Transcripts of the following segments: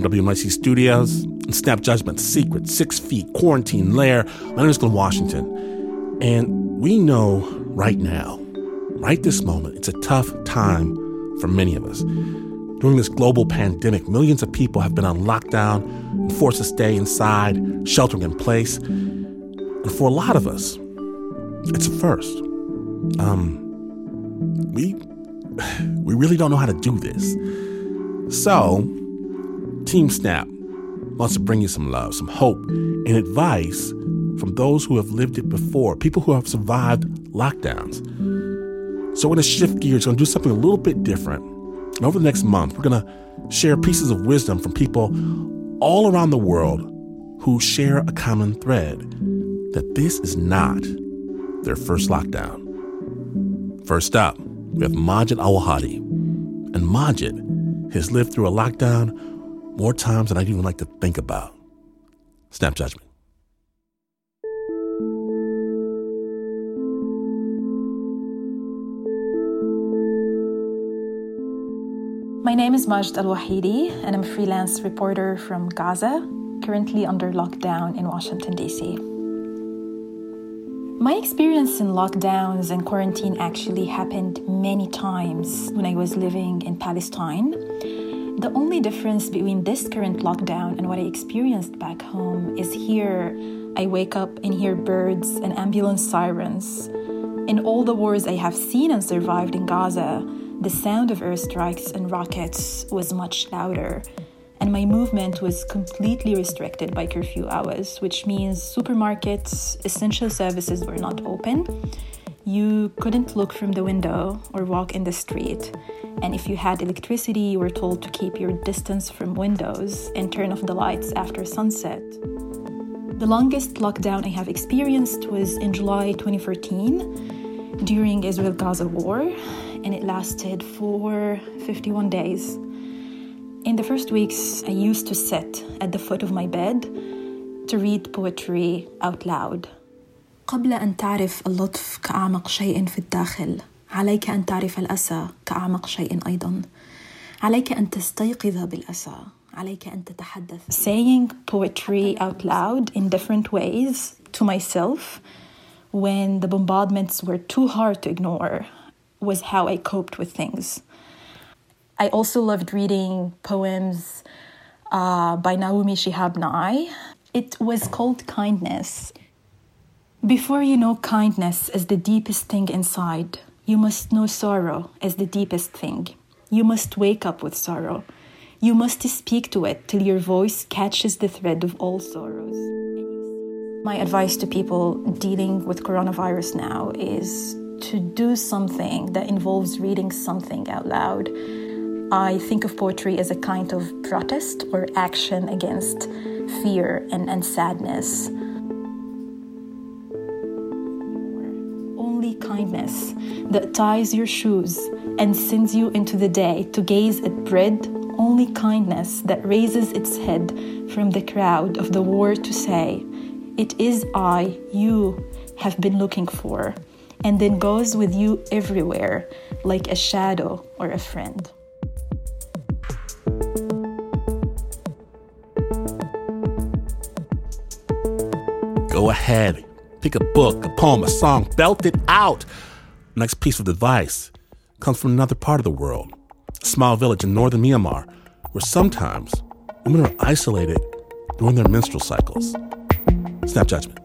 WNYC Studios Snap Judgment, Secret, Six Feet, Quarantine, Lair, my name is Glynn Washington. And we know right now, right this moment, it's a tough time for many of us. During this global pandemic, millions of people have been on lockdown and forced to stay inside, sheltering in place. And for a lot of us, it's a first. Um, we we really don't know how to do this. So, Team Snap wants to bring you some love, some hope, and advice from those who have lived it before, people who have survived lockdowns. So, we're going to shift gears, going to do something a little bit different. And over the next month, we're going to share pieces of wisdom from people all around the world who share a common thread that this is not their first lockdown. First up, we have Majid Al-Waheidi. And Majid has lived through a lockdown more times than I'd even like to think about. Snap judgment. My name is Majd Al-Waheidi, and I'm a freelance reporter from Gaza, currently under lockdown in Washington, D.C. My experience in lockdowns and quarantine actually happened many times when I was living in Palestine. The only difference between this current lockdown and what I experienced back home is here I wake up and hear birds and ambulance sirens. In all the wars I have seen and survived in Gaza, the sound of airstrikes and rockets was much louder, and my movement was completely restricted by curfew hours, which means supermarkets, essential services were not open. You couldn't look from the window or walk in the street. And if you had electricity, you were told to keep your distance from windows and turn off the lights after sunset. The longest lockdown I have experienced was in July 2014 during Israel Gaza war, and it lasted for 51 days. In the first weeks, I used to sit at the foot of my bed to read poetry out loud. قبل أن تعرف اللطف كأعمق شيء في الداخل عليك أن تعرف الأسى كأعمق شيء أيضا عليك أن تستيقظ بالأسى عليك أن تتحدث Saying poetry out loud in different ways to myself when the bombardments were too hard to ignore was how I coped with things. I also loved reading poems uh, by Naomi Shihab Nye. It was called Kindness. Before you know kindness as the deepest thing inside, you must know sorrow as the deepest thing. You must wake up with sorrow. You must speak to it till your voice catches the thread of all sorrows. My advice to people dealing with coronavirus now is to do something that involves reading something out loud. I think of poetry as a kind of protest or action against fear and, and sadness. Only kindness that ties your shoes and sends you into the day to gaze at bread, only kindness that raises its head from the crowd of the war to say, It is I you have been looking for, and then goes with you everywhere like a shadow or a friend. Go ahead, pick a book, a poem, a song, belt it out. Next piece of advice comes from another part of the world, a small village in northern Myanmar, where sometimes women are isolated during their menstrual cycles. Snap judgment.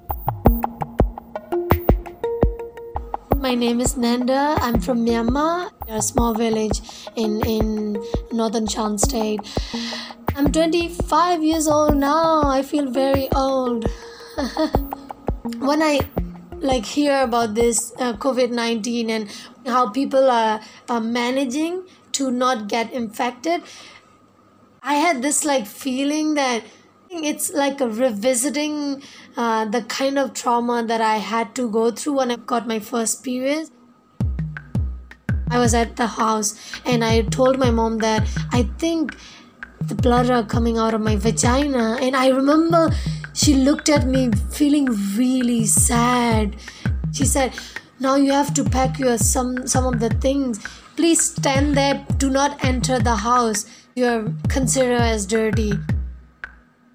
My name is Nandar. I'm from Myanmar, a small village in, in northern Shan state. I'm 25 years old now. I feel very old. when I like hear about this uh, COVID-19 and how people are, are managing to not get infected, I had this like feeling that it's like revisiting uh, the kind of trauma that I had to go through when I got my first period. I was at the house and I told my mom that I think the blood are coming out of my vagina. And I remember she looked at me feeling really sad. She said, now you have to pack your some some of the things. Please stand there. Do not enter the house. You're considered as dirty.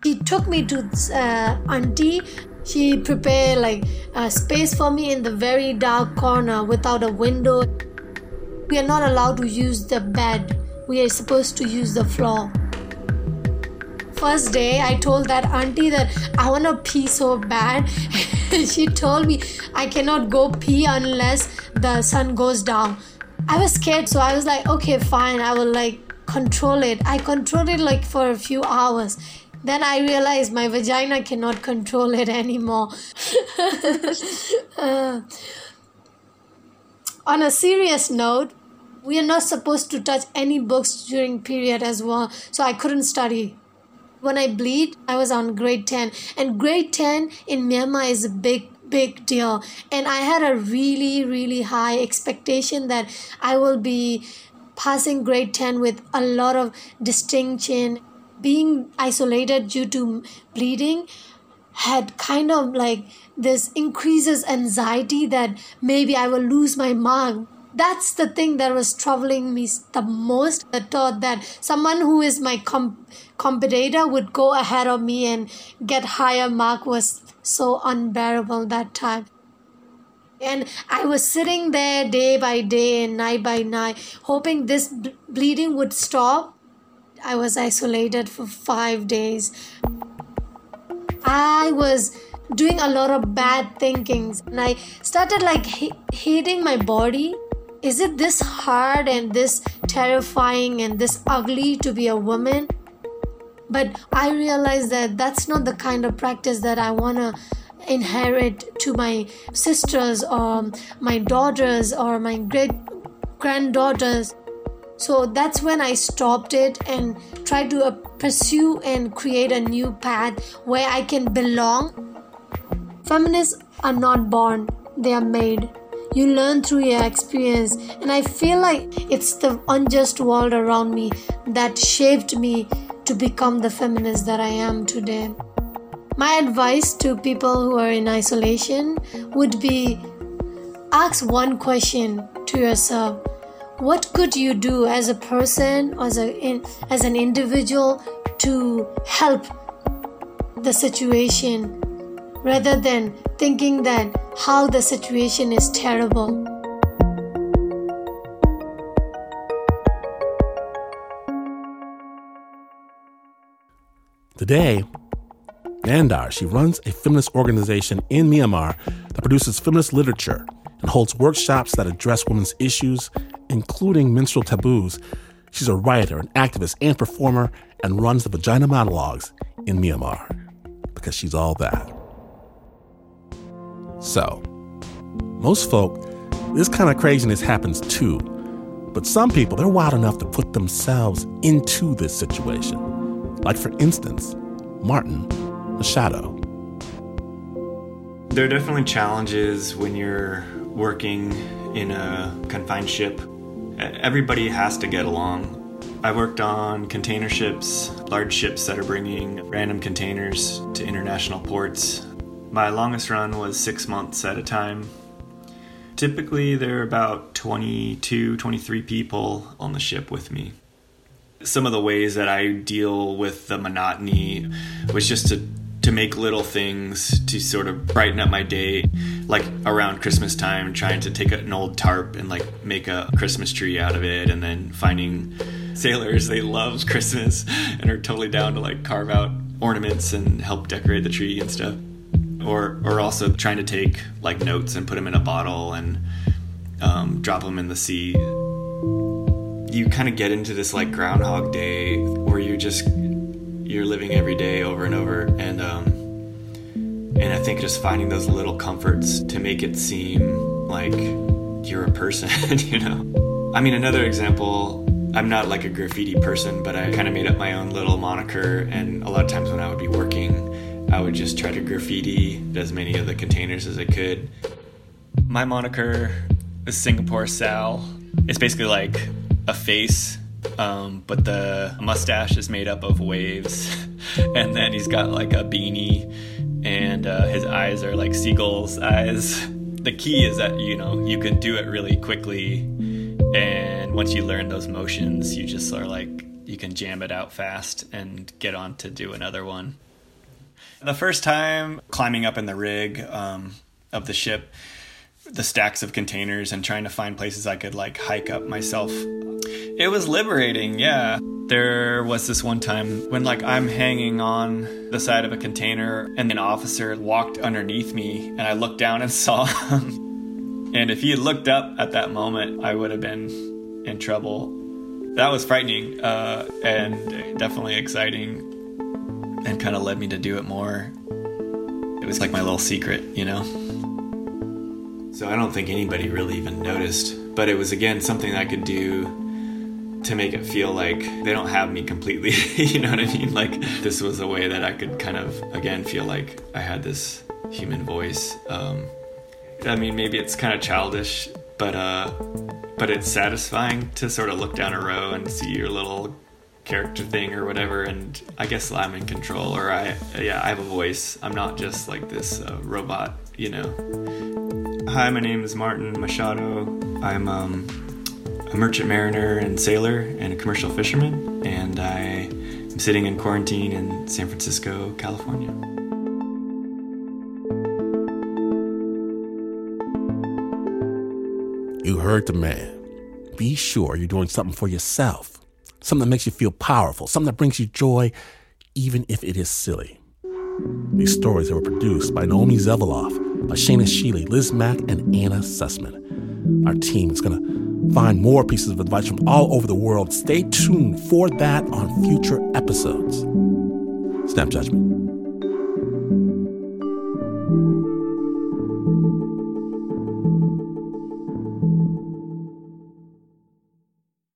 He took me to uh, auntie. She prepared like a space for me in the very dark corner without a window. We are not allowed to use the bed. We are supposed to use the floor first day i told that auntie that i want to pee so bad she told me i cannot go pee unless the sun goes down i was scared so i was like okay fine i will like control it i controlled it like for a few hours then I realized my vagina cannot control it anymore. uh, on a serious note, we are not supposed to touch any books during period as well, so I couldn't study. When I bleed, I was on grade 10, and grade 10 in Myanmar is a big big deal. And i had a really really high expectation that i will be passing grade 10 with a lot of distinction. Being isolated due to bleeding had kind of like this increases anxiety that maybe I will lose my mark. That's the thing that was troubling me the most. The thought that someone who is my comp- competitor would go ahead of me and get higher mark was so unbearable that time. And I was sitting there day by day and night by night, hoping this b- bleeding would stop I was isolated for five days. I was doing a lot of bad thinkings and I started like hating my body. Is it this hard and this terrifying and this ugly to be a woman? But I realized that that's not the kind of practice that I want to inherit to my sisters or my daughters or my great granddaughters. So that's when I stopped it and tried to uh, pursue and create a new path where I can belong. Feminists are not born, they are made. You learn through your experience, and I feel like it's the unjust world around me that shaped me to become the feminist that I am today. My advice to people who are in isolation would be ask one question to yourself. What could you do as a person as a in, as an individual to help the situation rather than thinking that how the situation is terrible Today, Nandar, she runs a feminist organization in Myanmar that produces feminist literature and holds workshops that address women's issues including menstrual taboos. She's a writer, an activist, and performer, and runs the Vagina Monologues in Myanmar because she's all that. So, most folk, this kind of craziness happens too. But some people, they're wild enough to put themselves into this situation. Like, for instance, Martin Machado. There are definitely challenges when you're working in a confined ship everybody has to get along. I worked on container ships, large ships that are bringing random containers to international ports. My longest run was six months at a time. Typically, there are about 22, 23 people on the ship with me. Some of the ways that I deal with the monotony was just to to make little things to sort of brighten up my day like around christmas time trying to take an old tarp and like make a christmas tree out of it and then finding sailors they love christmas and are totally down to like carve out ornaments and help decorate the tree and stuff or or also trying to take like notes and put them in a bottle and um, drop them in the sea you kind of get into this like groundhog day where you're just you're living every day over and over and um, and I think just finding those little comforts to make it seem like you're a person, you know. I mean, another example. I'm not like a graffiti person, but I kind of made up my own little moniker, and a lot of times when I would be working, I would just try to graffiti as many of the containers as I could. My moniker is Singapore Sal. It's basically like a face um, but the mustache is made up of waves, and then he's got like a beanie, and uh, his eyes are like seagulls' eyes. the key is that you know you can do it really quickly and once you learn those motions you just are like you can jam it out fast and get on to do another one the first time climbing up in the rig um, of the ship the stacks of containers and trying to find places i could like hike up myself it was liberating yeah there was this one time when like I'm hanging on the side of a container and an officer walked underneath me and I looked down and saw him. and if he had looked up at that moment, I would have been in trouble. That was frightening uh, and definitely exciting and kind of led me to do it more. It was like my little secret, you know? So I don't think anybody really even noticed, but it was again something I could do to make it feel like they don't have me completely. you know what I mean? Like this was a way that I could kind of again feel like I had this human voice. Um, I mean, maybe it's kind of childish, but uh, but it's satisfying to sort of look down a row and see your little character thing or whatever. And I guess I'm in control, or I yeah, I have a voice. I'm not just like this uh, robot, you know. Hi, my name is Martin Machado. I'm um, a merchant mariner and sailor and a commercial fisherman, and I am sitting in quarantine in San Francisco, California. You heard the man. Be sure you're doing something for yourself, something that makes you feel powerful, something that brings you joy, even if it is silly. These stories were produced by Naomi Zeveloff, by Shaina Shealy, Liz Mak, and Anna Sussman. Our team is going to find more pieces of advice from all over the world. Stay tuned for that on future episodes. Snap Judgment.